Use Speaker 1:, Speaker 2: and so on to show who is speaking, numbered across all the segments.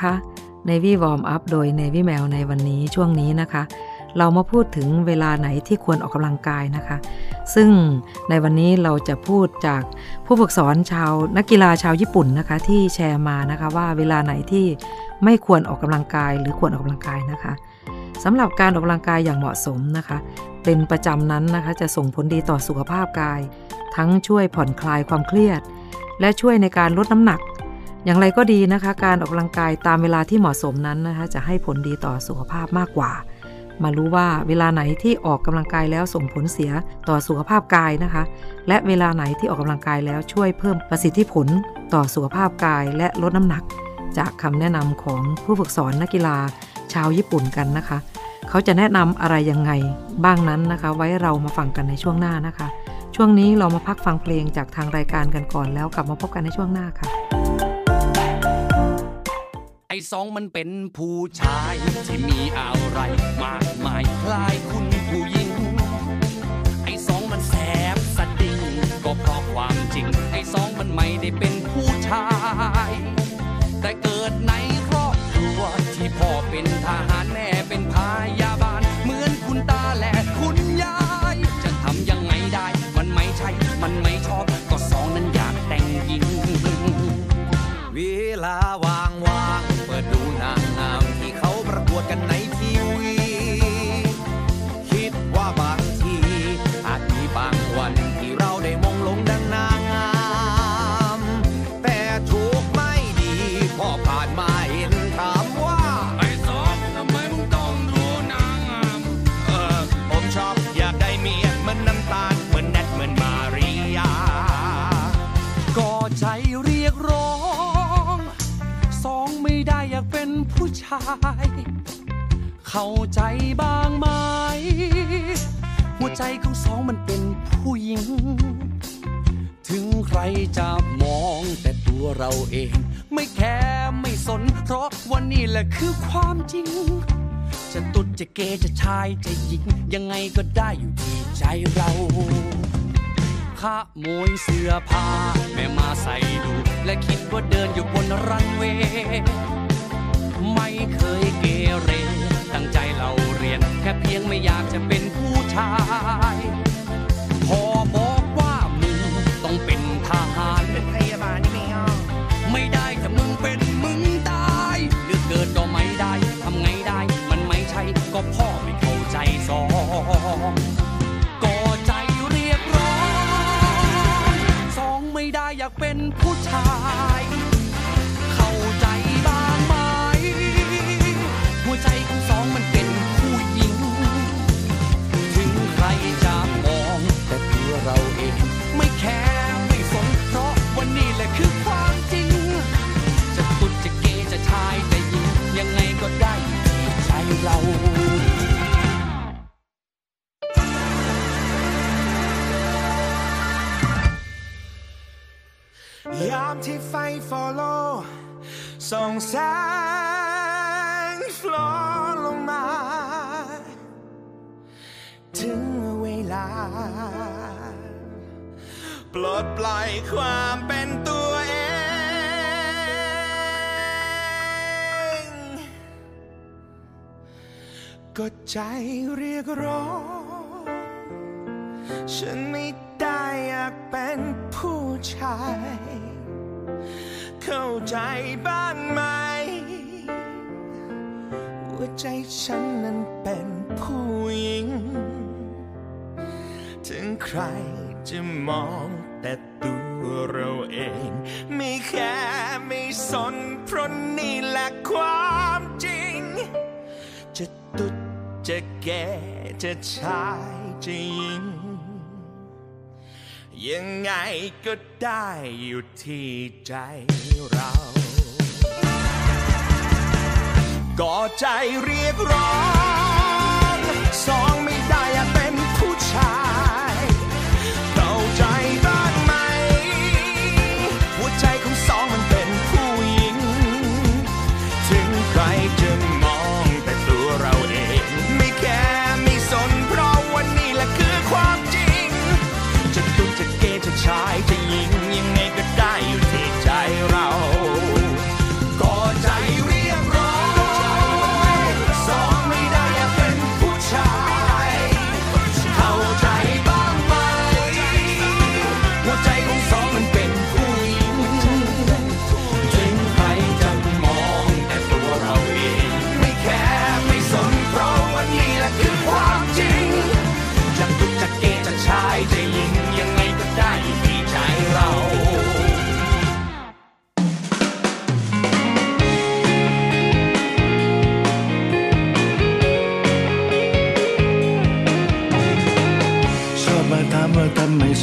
Speaker 1: ค่ะ
Speaker 2: คุ
Speaker 3: ณผู้ฟังคะ Navy Warm Up โดย Navy Mail ในวันนี้ช่วงนี้นะคะ เรามาพูดถึงเวลาไหนที่ควรออกกำลังกายนะคะ ซึ่งในวันนี้เราจะพูดจากผู้ฝึกสอนชาวนักกีฬาชาวญี่ปุ่นนะคะ ที่แชร์มานะคะว่าเวลาไหนที่ไม่ควรออกกำลังกาย หรือควรออกกำลังกายนะคะสำหรับการออกกำลังกายอย่างเหมาะสมนะคะ เป็นประจำนั้นนะคะจะส่งผลดีต่อสุขภาพกาย ทั้งช่วยผ่อนคลายความเครียด และช่วยในการลดน้ำหนัก อย่างไรก็ดีนะคะ การออกกำลังกายตามเวลาที่เหมาะสมนั้นนะคะ จะให้ผลดีต่อสุขภาพมากกว่า มารู้ว่าเวลาไหนที่ออกกำลังกายแล้วส่งผลเสียต่อสุขภาพกายนะคะ และเวลาไหนที่ออกกำลังกายแล้วช่วยเพิ่มประสิทธิผลต่อสุขภาพกายและลดน้ำหนัก จากคำแนะนำของผู้ฝึกสอนนักกีฬาชาวญี่ปุ่นกันนะคะ เขาจะแนะนำอะไรยังไงบ้างนั้นนะคะ ไว้เรามาฟังกันในช่วงหน้านะคะ ช่วงนี้เรามาพักฟังเพลงจากทางรายการกันก่อนแล้วกลับมาพบกันในช่วงหน้าค่ะ
Speaker 1: สองมันเป็นผู้ชาย ที่มีอะไรมากมายคล้ายคุณผู้หญิง ไอ้สองมันแสบสะดิงก็เพราะความจริง ไอ้สองมันไม่ได้เป็นผู้ชาย แต่เกิดในครอบครัวที่พ่อเป็นทหารแม่เป็นพยาบาล เหมือนคุณตาและคุณยาย จะทำยังไงได้ มันไม่ใช่ มันไม่ชอบ ก็สองนั้นอยากแต่งหญิงเวลาว่าายเข้าใจบ้างไหม หัวใจของสองมันเป็นผู้หญิง ถึงใครจะมองแต่ตัวเราเอง ไม่แคร์ไม่สน เพราะวันนี้แหละคือความจริง จะตุดจะเกจะชายจะหญิง ยังไงก็ได้อยู่ที่ใจเราขโมยเสื้อผ้าแม่มาใส่ดู และคิดว่าเดินอยู่บนรันเวย์ ไม่เคยเกเร ตั้งใจเราเรียนแค่เพียงไม่อยากจะเป็นผู้ชาย พอบอกว่ามึงต้องเป็นทหารเป็นพยาบาลนี่ไม่เอาไม่ได้ถ้ามึงเป็นมึงตายหรือเกิดก็ไม่ได้ทำไงได้ มันไม่ใช่ก็พ่อไม่เข้าใจสองก็ใจเรียกร้องสองไม่ได้อยากเป็นผู้ชาย ยา
Speaker 2: มที่ไฟ follow ส่องแสงฟลอลงมา ถึงเวลา ปลดปล่อยความเป็นตัวเองก็ใจเรียกร้อง ฉันไม่ได้อยากเป็นผู้ชาย เข้าใจบ้างไหมหัวใจฉันนั้นเป็นผู้หญิง ถึงใครจะมองแต่ตัวเราเอง ไม่แค่ไม่สนเพราะนี่แหละความจริง จะตุดจะแก่จะชายจะหญิง ยังไงก็ได้อยู่ที่ใจเรา ก็ใจเรียกร้องสองไม่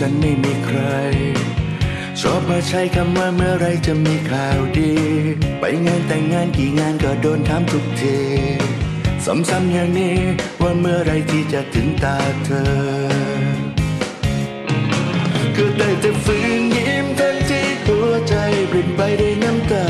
Speaker 4: ฉันไม่มีใคร ชอบมาใช้คำว่าเมื่อไรจะมีข่าวดี ไปงานแต่งงานกี่งานก็โดนถามทุกทีซ้ำๆอย่างนี้ว่าเมื่อไรที่จะถึงตาเธอ ก็ได้แต่ฝืนยิ้มทั้งที่หัวใจปริ่มไปด้วยน้ำตา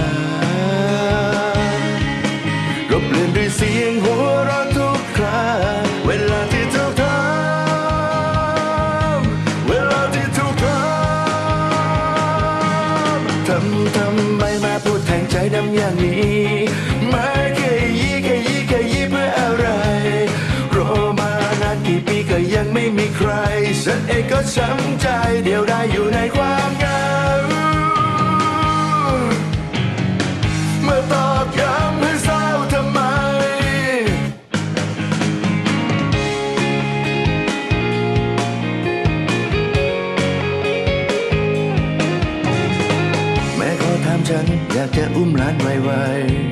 Speaker 4: ช้ำใจเดียวได้อยู่ในความเหงาเมื่อตอกย้ำให้เศร้าทำไม แม่ขอถามฉันอยากจะอุ้มหลานไว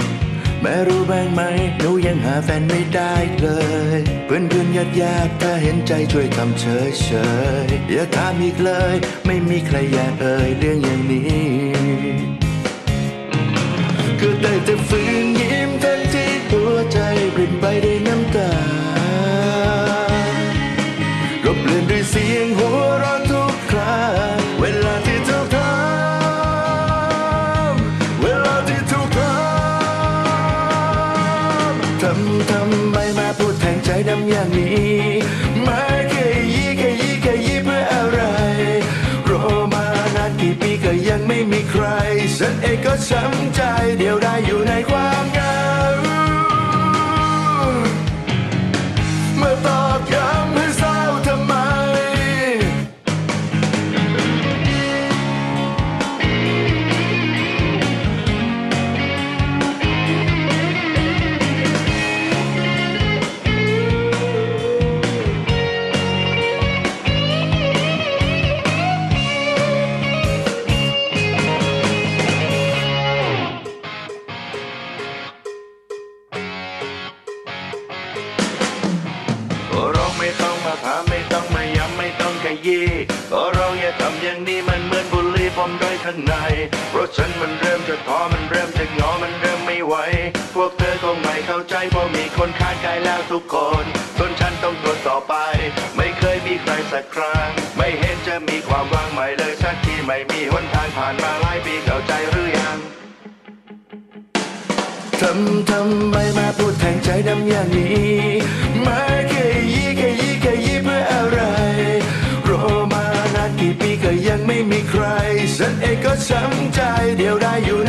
Speaker 4: ๆแม่รู้บ้างไหมหนูยังหาแฟนไม่ได้เลย เพื่อนเพื่อนญาติญาติถ้าเห็นใจช่วยทำเฉยเฉยอย่าถามอีกเลย ไม่มีใครอยากเอ่ยเรื่องอย่างนี้ก็ได้แต่ฝืนยิ้มทั้งที่หัวใจปริ่มไปด้วยน้ำตา ช้ำใจ ช้ำใจเดียวได้อยู่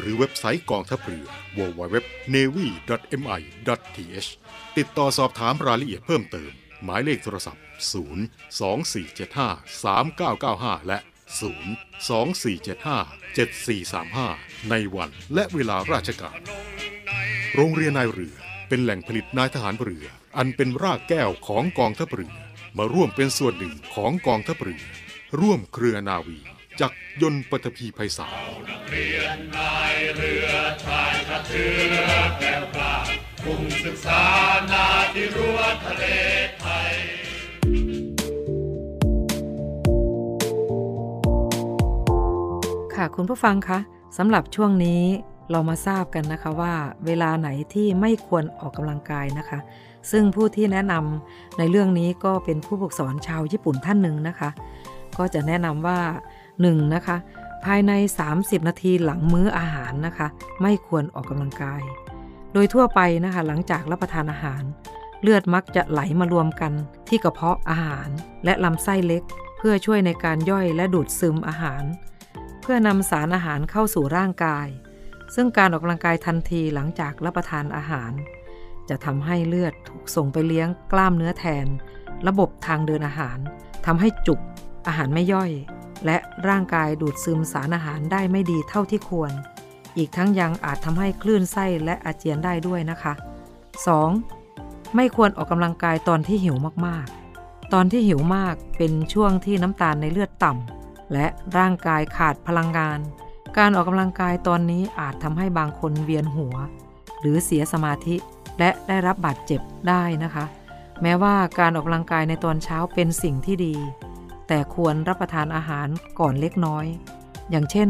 Speaker 5: หรือเว็บไซต์กองทัพเรือ www.navy.mi.th ติดต่อสอบถามรายละเอียดเพิ่มเติม หมายเลขโทรศัพท์ 0 2 4 7 5 3 9 9 5 และ 0 2 4 7 5 7 4 3 5 ในวันและเวลาราชการ โรงเรียนนายเรือเป็นแหล่งผลิตนายทหารเรือ อันเป็นรากแก้วของกองทัพเรือ มาร่วมเป็นส่วนหนึ่งของกองทัพเรือ ร่วมเครือนาวี จักยนต์ปฐพีไพศาล
Speaker 3: ค่ะคุณผู้ฟังคะสำหรับช่วงนี้เรามาทราบกันนะคะว่า เวลาไหนที่ไม่ควรออกกำลังกายนะคะ ซึ่งผู้ที่แนะนำในเรื่องนี้ก็เป็นผู้ฝึกสอนชาวญี่ปุ่นท่านหนึ่งนะคะ ก็จะแนะนำว่า 1 นะคะ ภายใน 30 นาทีหลังมื้ออาหารนะคะ ไม่ควรออกกำลังกาย โดยทั่วไปนะคะ หลังจากรับประทานอาหาร เลือดมักจะไหลมารวมกันที่กระเพาะอาหาร และลำไส้เล็ก เพื่อช่วยในการย่อยและดูดซึมอาหาร เพื่อนำสารอาหารเข้าสู่ร่างกาย ซึ่งการออกกำลังกายทันทีหลังจากรับประทานอาหาร จะทำให้เลือดถูกส่งไปเลี้ยงกล้ามเนื้อแทน ระบบทางเดินอาหารทำให้จุกอาหารไม่ย่อย และร่างกายดูดซึมสารอาหารได้ไม่ดีเท่าที่ควร อีกทั้งยังอาจทำให้คลื่นไส้และอาเจียนได้ด้วยนะคะ 2. ไม่ควรออกกำลังกายตอนที่หิวมากๆ ตอนที่หิวมากเป็นช่วงที่น้ำตาลในเลือดต่ำและร่างกายขาดพลังงาน การออกกำลังกายตอนนี้อาจทำให้บางคนเวียนหัว หรือเสียสมาธิและได้รับบาดเจ็บได้นะคะ แม้ว่าการออกกำลังกายในตอนเช้าเป็นสิ่งที่ดี แต่ควรรับประทานอาหารก่อนเล็กน้อย อย่างเช่น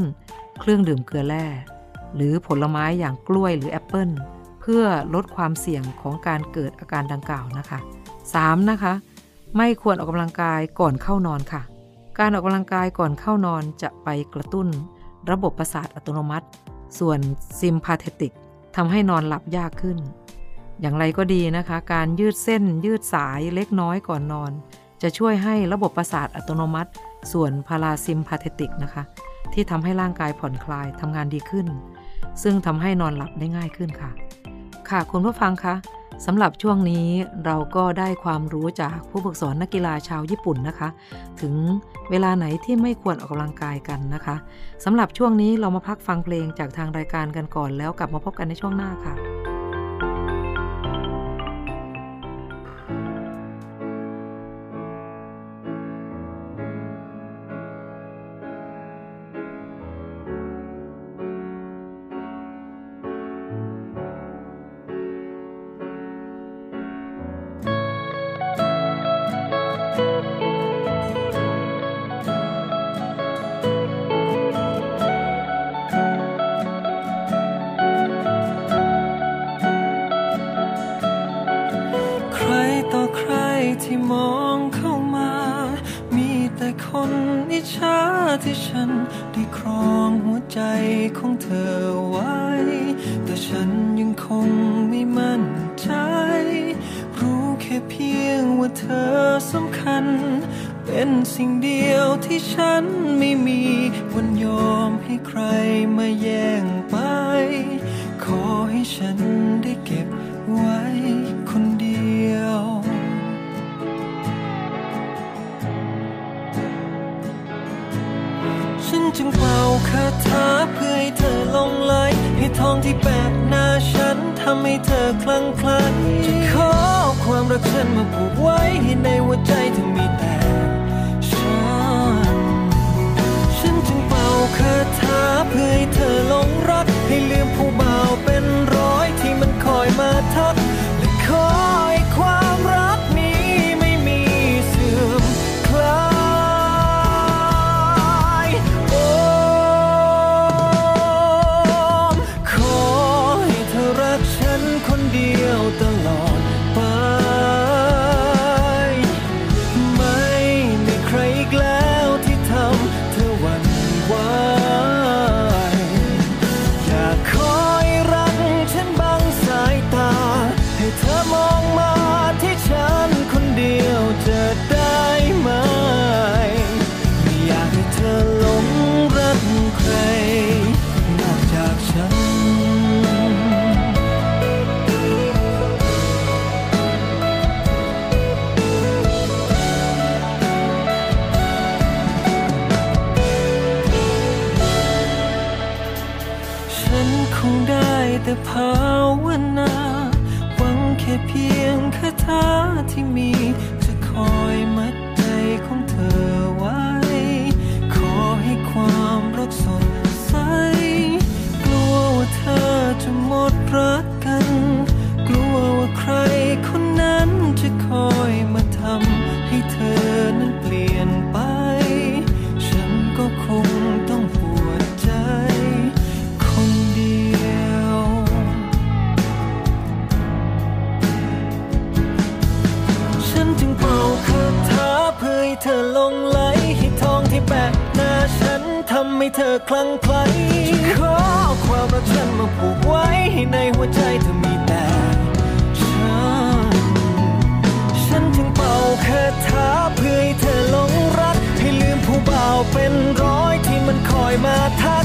Speaker 3: เครื่องดื่มเกลือแร่ หรือผลไม้อย่างกล้วยหรือแอปเปิลเพื่อลดความเสี่ยงของการเกิดอาการดังกล่าวนะคะ 3. นะคะ ไม่ควรออกกำลังกายก่อนเข้านอนค่ะ การออกกำลังกายก่อนเข้านอนจะไปกระตุ้น ระบบประสาทอัตโนมัติ ส่วนซิมพาเทติกทำให้นอนหลับยากขึ้น อย่างไรก็ดีนะคะ การยืดเส้นยืดสายเล็กน้อยก่อนนอน จะช่วยให้ระบบประสาทอัตโนมัติ ส่วนพาราซิมพาเทติกนะคะ ที่ทำให้ร่างกายผ่อนคลายทำงานดีขึ้น ซึ่งทำให้นอนหลับได้ง่ายขึ้นค่ะ ค่ะคุณผู้ฟังคะสำหรับช่วงนี้เราก็ได้ความรู้จากผู้ฝึกสอนนักกีฬาชาวญี่ปุ่นนะคะ ถึงเวลาไหนที่ไม่ควรออกกำลังกายกันนะคะสำหรับช่วงนี้เรามาพักฟังเพลงจากทางรายการกันก่อนแล้วกลับมาพบกันในช่วงหน้าค่ะ
Speaker 6: ธอไว้ แต่ฉันยังคงไม่มั่นใจ รู้แค่เพียงว่าเธอสำคัญ เป็นสิ่งเดียวที่ฉันไม่มีวันยอมให้ใครมาแย่งไป ขอให้ฉันได้เก็
Speaker 7: บไว้คนเดียวฉันจึงเป่าคาถาเพื่อให้เธอ ทองที่แปะหน้าฉันทำให้เธอคลั่งคลั่งจะขอความรักฉันมาผูกไว้ให้ในหัวใจเธอมีแต่ฉัน ฉันจึงเป่าคาถาเพื่อให้เธอหลงรัก คาถาที่มีจะคอยมา ให้เธอคลั่งไคล้ขอความรักฉันมาผูกไว้ให้ใน
Speaker 8: หัวใจเธอมีแต่ฉัน ฉันจึงเป่าคาถาเพื่อให้เธอหลงรัก ให้ลืมผู้เบ่าเป็นร้อยที่มันคอยมา
Speaker 9: ทัก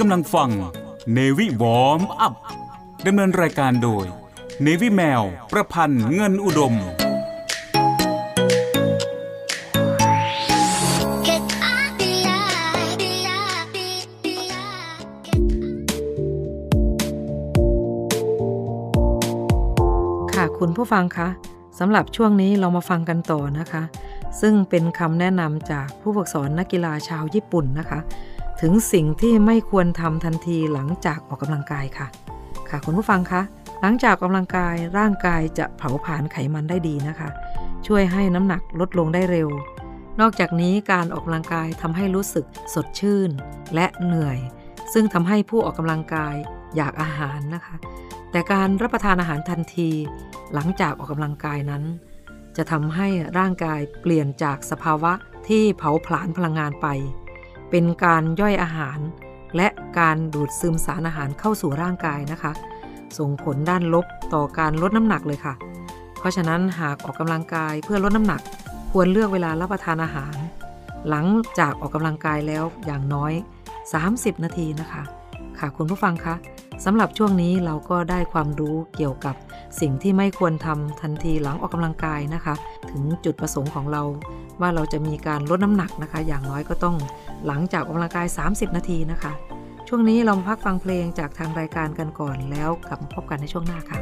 Speaker 9: กำลังฟัง Navy Warm Up ดำเนินรายการโดย Navy แมว ประพันธ์เงินอุดม
Speaker 3: ค่ะคุณผู้ฟังคะสำหรับช่วงนี้เรามาฟังกันต่อนะคะ ซึ่งเป็นคำแนะนำจากผู้ฝึกสอนนักกีฬาชาวญี่ปุ่นนะคะ ถึงสิ่งที่ไม่ควรทำทันทีหลังจากออกกำลังกายค่ะ ค่ะคุณผู้ฟังคะหลังจากออกกำลังกายร่างกายจะเผาผลาญไขมันได้ดีนะคะ ช่วยให้น้ำหนักลดลงได้เร็ว นอกจากนี้การออกกำลังกายทำให้รู้สึกสดชื่น และเหนื่อย ซึ่งทำให้ผู้ออกกำลังกายอยากอาหารนะคะ แต่การรับประทานอาหารทันที หลังจากออกกำลังกายนั้น จะทำให้ร่างกายเปลี่ยนจากสภาวะที่เผาผลาญพลังงานไป เป็นการย่อยอาหาร และการดูดซึมสารอาหารเข้าสู่ร่างกายนะคะ ส่งผลด้านลบต่อการลดน้ำหนักเลยค่ะ เพราะฉะนั้นหากออกกำลังกายเพื่อลดน้ำหนัก ควรเลือกเวลารับประทานอาหาร หลังจากออกกำลังกายแล้วอย่างน้อย 30 นาทีนะคะ ค่ะคุณผู้ฟังคะสำหรับช่วงนี้เราก็ได้ความรู้เกี่ยวกับสิ่งที่ไม่ควรทำทันทีหลังออกกำลังกายนะคะ ถึงจุดประสงค์ของเรา ว่าเราจะมีการลดน้ำหนักนะคะ อย่างน้อยก็ต้อง หลังจากออกกำลังกาย 30 นาทีนะคะ ช่วงนี้เรามาพักฟังเพลงจากทางรายการกันก่อนแล้วกลับมาพบกันในช่วงหน้าค่ะ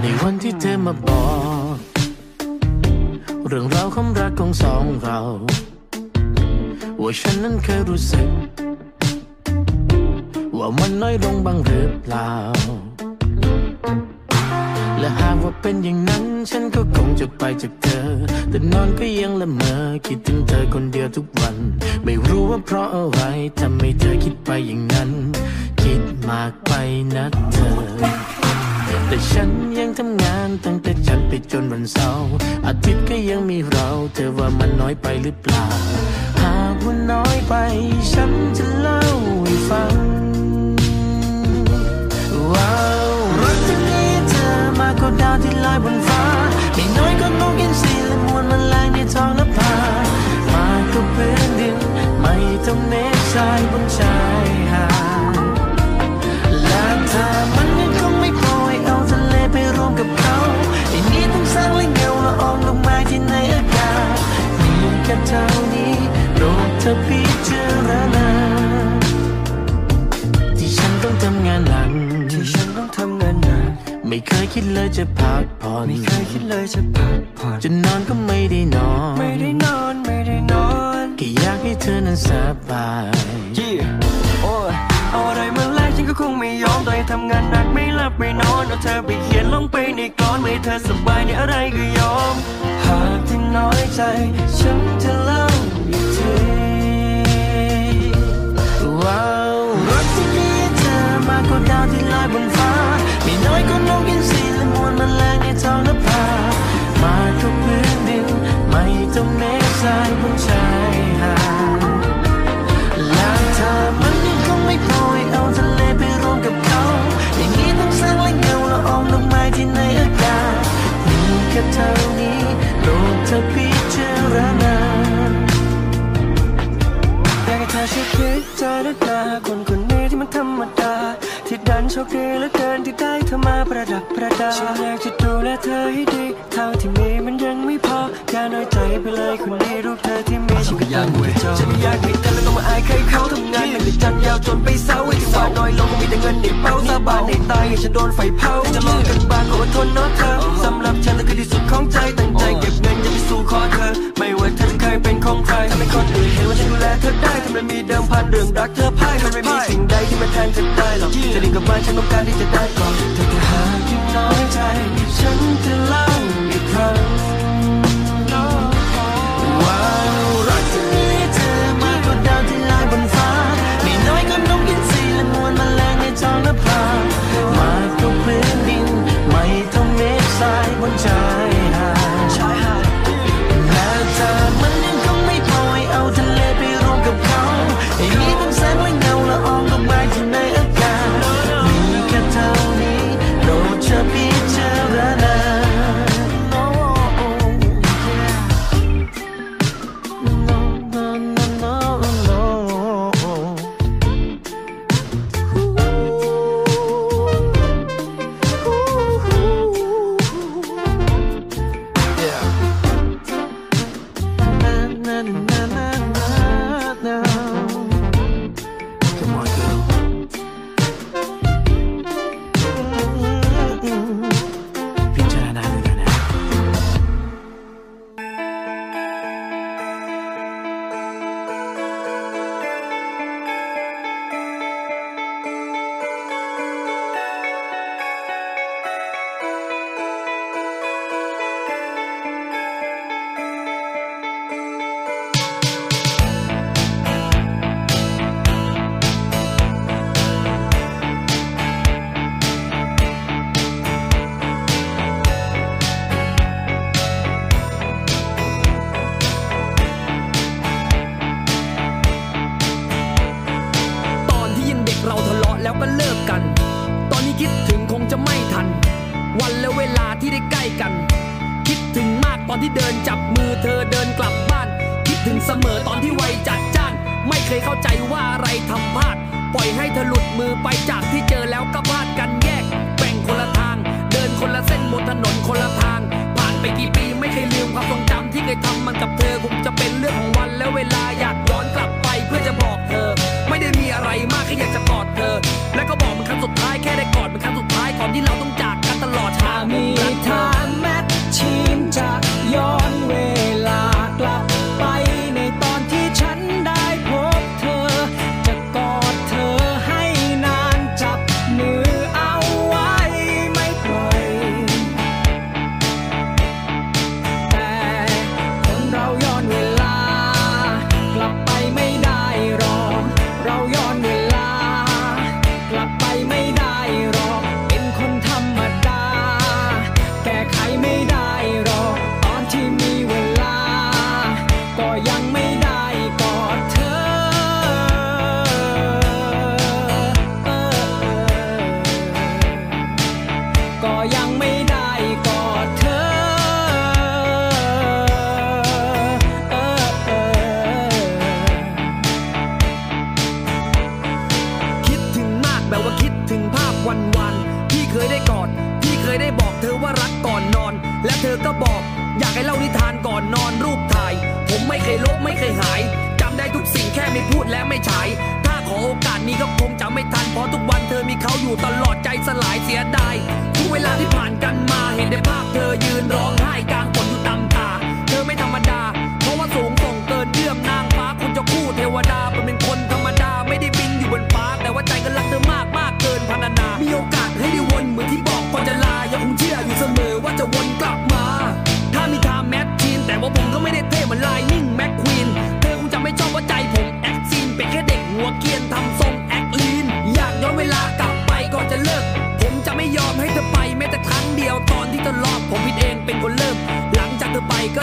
Speaker 10: ในวันที่เธอมาบอก เรื่องราวความรักของสองเรา ว่าฉันนั้นเคยรู้สึก ว่ามันน้อยลงบ้างหรือเปล่า และหากว่าเป็นอย่างนั้น ฉันก็คงจะไปจากเธอ แต่นอนก็ยังละเมอคิดถึงเธอคนเดียวทุกวัน ไม่รู้ว่าเพราะอะไรทำให้เธอคิดไปอย่างนั้น คิดมากไปนะเธอ แต่ฉันยังทำงานตั้งแต่จันทร์ไปจนวันเสาร์อาทิตย์ก็ยังมีเรา เธอว่ามันน้อยไปหรือเปล่า หากว่าน้อยไป ฉันจะเล่าให้ฟัง ที่ลอยบนฟ้า ไม่น้อยก็นกอินทรีและมวลมันแรงในท้องนภามากกว่าพื้นดิน ไม่ต้องเมฆทรายบนชา ไม่เคยคิดเลยจะพักผ่อนไม่เคยคิดเลยจะพักผ่อนจะนอนก็ไม่ได้นอน ไม่ได้นอนไม่ได้นอนแค่อยากให้เธอนั้นสบาย
Speaker 6: โอ้ยเอาอะไรมาแลกฉันก็คงไม่ยอมต่อยทำงานหนักไม่หลับไม่นอนเอาเธอไปเขียนลงไปในกลอนไม่ให้เธอสบายในอะไรก็ยอม หากที่น้อยใจ ฉันจะเล่าอีกที
Speaker 10: ว้าวรักที่มีเธอมากกว่าดาวที่ลอยบนาละอองดอกไม้ที่ในอากาศมีแค่เท่านี้โปรดเธอพิจารณา
Speaker 6: อยากให้เธอช่วยพิจารณาคนคนนี้ที่มันธรรมดา โชคดีเหลือเกินที่ได้เธอมาประดับประดาฉันอยากจะดูแลเธอให้ดีเท่าที่มีมันยังไม่พออย่าน้อยใจไปเลยคนดีรูปเธอที่มี ฉันก็ยังไม่จฉันไม่อยากให้เธอแล้วต้องมาอายใครเขาทำงานหนักแต่จันยาวจนไปเศร้าไอ้ที่ว่าน้อยลงก็มีแต่เงินในเป้าสาบานในตายให้ฉันโดนไฟเผาจะลองกันบ้างก็อดทนเนาะเธอสำหรับฉันนั่นคือที่สุดของใจตั้งใจเก็บเงินจะไปสู่ขอเธอ ไม่ว่าเธอจะเคยเป็นของใครถ้าเป็นคนอื่นเห็นว่าฉันดูแลเธอได้ทำไมมีเดิมพันเรื่องรักเธอพ่ายมันไม่มีสิ่งใดที่มาแทนเธอได้หรอกจะดีกับมันฉันต้องการที่จะได้ก่อนเธอจะหากยังน้อยใจฉันจะเล่าอีกครั้ง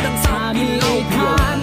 Speaker 10: จาก
Speaker 11: เธ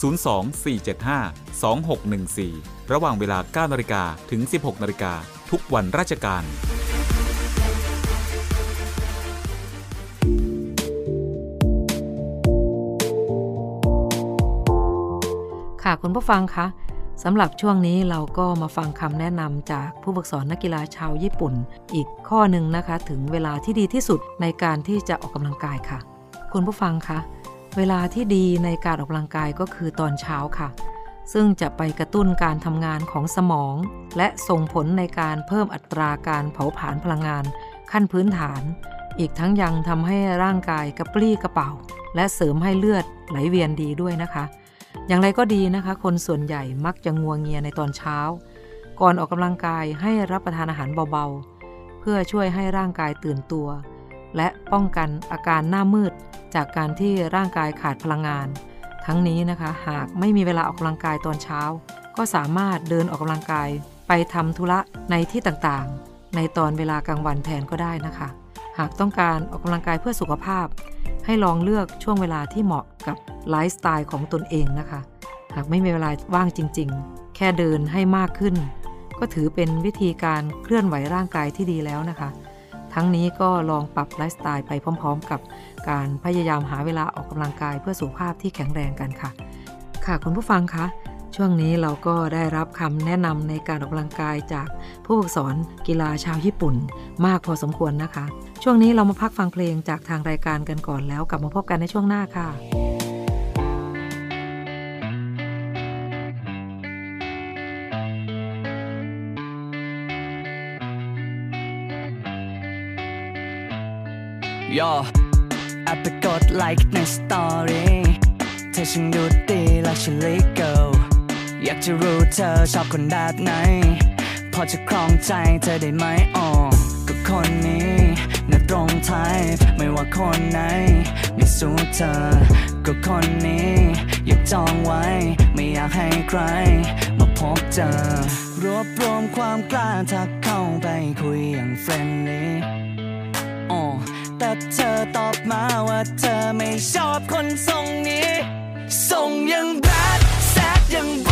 Speaker 9: 024752614 ระหว่างเวลา 9นาฬิกาถึง 16นาฬิกาทุกวันราชการ
Speaker 3: ค่ะคุณผู้ฟังคะสำหรับช่วงนี้เราก็มาฟังคำแนะนำจากผู้ฝึกสอนนักกีฬาชาวญี่ปุ่น อีกข้อหนึ่งนะคะ ถึงเวลาที่ดีที่สุดในการที่จะออกกำลังกายค่ะ คุณผู้ฟังคะ เวลาที่ดีในการออกกำลังกายก็คือตอนเช้าค่ะ ซึ่งจะไปกระตุ้นการทำงานของสมอง และส่งผลในการเพิ่มอัตราการเผาผลาญพลังงาน ขั้นพื้นฐาน อีกทั้งยังทำให้ร่างกายกระปรี้กระเป๋า และเสริมให้เลือดไหลเวียนดีด้วยนะคะ อย่างไรก็ดีนะคะ คนส่วนใหญ่มักจะงัวงเงียในตอนเช้า ก่อนออกกำลังกายให้รับประทานอาหารเบาๆ เพื่อช่วยให้ร่างกายตื่นตัว และป้องกันอาการหน้ามืด จากการที่ร่างกายขาดพลังงาน ทั้งนี้นะคะ หากไม่มีเวลาออกกำลังกายตอนเช้า ก็สามารถเดินออกกำลังกาย ไปทำธุระในที่ต่างๆ ในตอนเวลากลางวันแทนก็ได้นะคะ หากต้องการออกกำลังกายเพื่อสุขภาพ ให้ลองเลือกช่วงเวลาที่เหมาะกับไลฟ์สไตล์ของตนเองนะคะ หากไม่มีเวลาว่างจริง ๆ แค่เดินให้มากขึ้น ก็ถือเป็นวิธีการเคลื่อนไหวร่างกายที่ดีแล้วนะคะ ทั้งนี้ก็ลองปรับไลฟ์สไตล์ไปพร้อม ๆ กับการพยายามหาเวลาออกกำลังกายเพื่อสุขภาพที่แข็งแรงกันค่ะ ค่ะคุณผู้ฟังคะช่วงนี้เราก็ได้รับคำแนะนำในการออกกำลังกายจากผู้ฝึกสอนกีฬาชาวญี่ปุ่น มากพอสมควรนะคะ ช่วงนี้เรามาพักฟังเพลงจากทางรายการกันก่อนแล้วกลับมาพบกันในช่วงหน้าค่ะ
Speaker 12: ย่อแอปไปกดไลค์ใน story เธอช่างดูดีและฉันลิเกิลอยากจะรู้เธอชอบคนแบบไหน พอจะครองใจเธอได้ไหมอ๋อก็คนนี้น่าตรง type ไม่ว่าคนไหน ไม่สู้เธอ ก็คนนี้ อยากจองไว้ ไม่อยากให้ใคร มาพบเจอ รวบรวมความกล้าทักเข้าไปคุยอย่างเฟรนลี่ แต่เธอตอบมาว่าเธอไม่ชอบคนทรงนี้ ทรงยังแบดแซดยังบ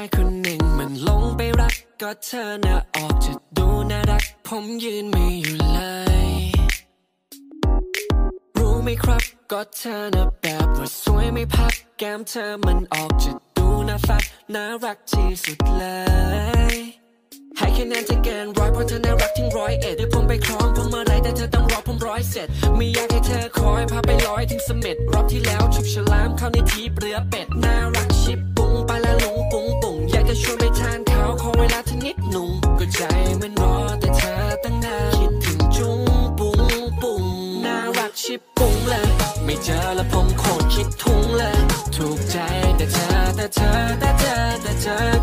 Speaker 3: า
Speaker 8: ยคนห
Speaker 6: นึ่งมันลงไปรักก็เธอน่ะออกจะดูน่ารัก ผมยืนไม่อยู่เลย รู้ไหมครับก็เธอน่ะแบบว่าสวยไม่พัก แก้มเธอมันออกจะดูน่าฟัดน่ารักที่สุดเลยให้คะแนนจะเกินร้อยเพราะเธอน่ารักทิ้งร้อยเอ็ดเดี๋ยวผมไปคล้องผมเมื่อไรแต่เธอต้องรอผมร้อยเสร็จไม่อยากให้เธอคอยพาไปลอยถึงเสม็ดรอบที่แล้วฉุกฉลามเข้าในทีเรือเป็ดน่ารักชิบปุ้งไปละล แต่ชวนไปทานข้าวขอเวลาเธอนิดหนุ่มก็ใจมันรอแต่เธอตั้งนานคิดถึงจุ้งปุ้งปุ้งน่ารักชิบปุ้งเลย ไม่เจอแล้วผมโคตรคิดทุงเลย ถูกใจแต่เธอแต่เธอแต่เธอแต่เธอ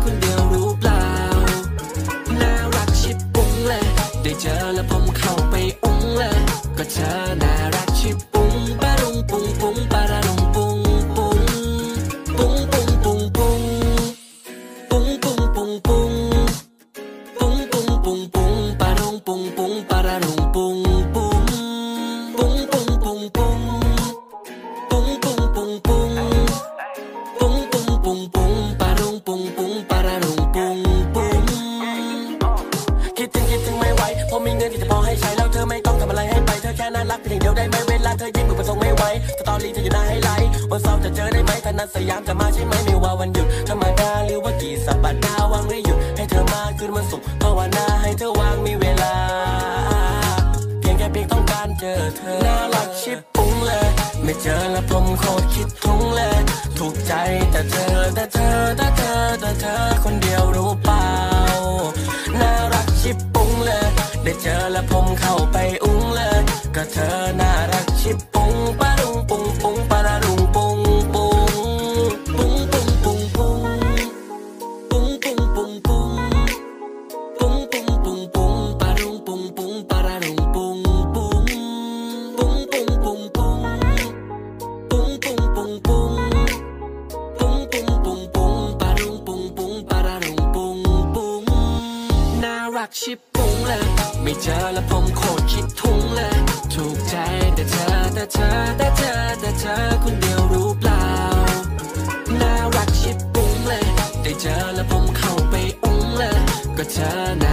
Speaker 6: time.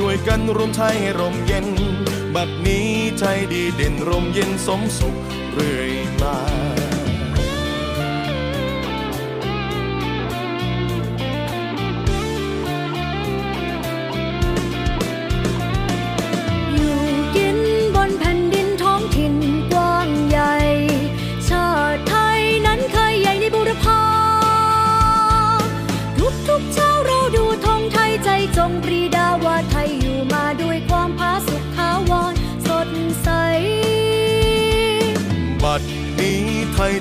Speaker 6: ช่วยกันรวมไทยให้ร่มเย็น บัดนี้ไทยดีเด่นร่มเย็น
Speaker 8: ส
Speaker 13: มสุขเรื่อยมา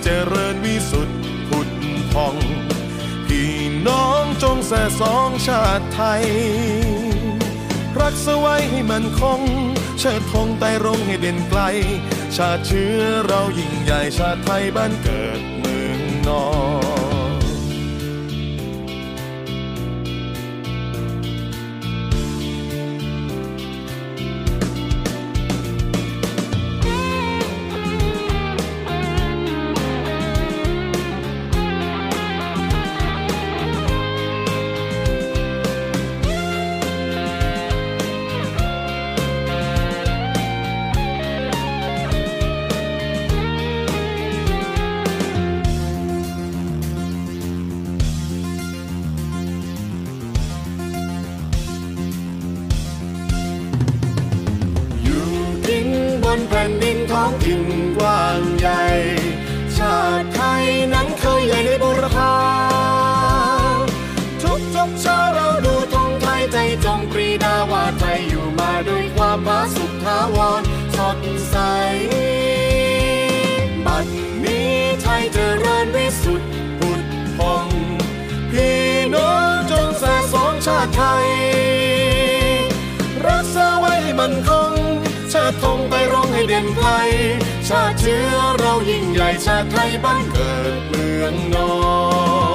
Speaker 8: เจริ
Speaker 13: ญวิสุทธิ์ผุดพอง พี่น้องจงแส่สองชาติไทย รักสไว้ให้มันคง เชิดธงไต่รงให้เด่นไกล ชาติเชื้อเรายิ่งใหญ่ชาติไทยบ้านเกิดเมืองนอนาวรสดใส บัดนี้ไทยเจริญวิสุทธิ์ผุดพองพี่น้องจงแส่สองชาติไทย รักษาไว้ให้มันคงเชิธงไปร้องให้เด่นไกล ชาติเชื้อเรายิ่งใหญ่ชาติไทยบ้านเกิดเมืองนอน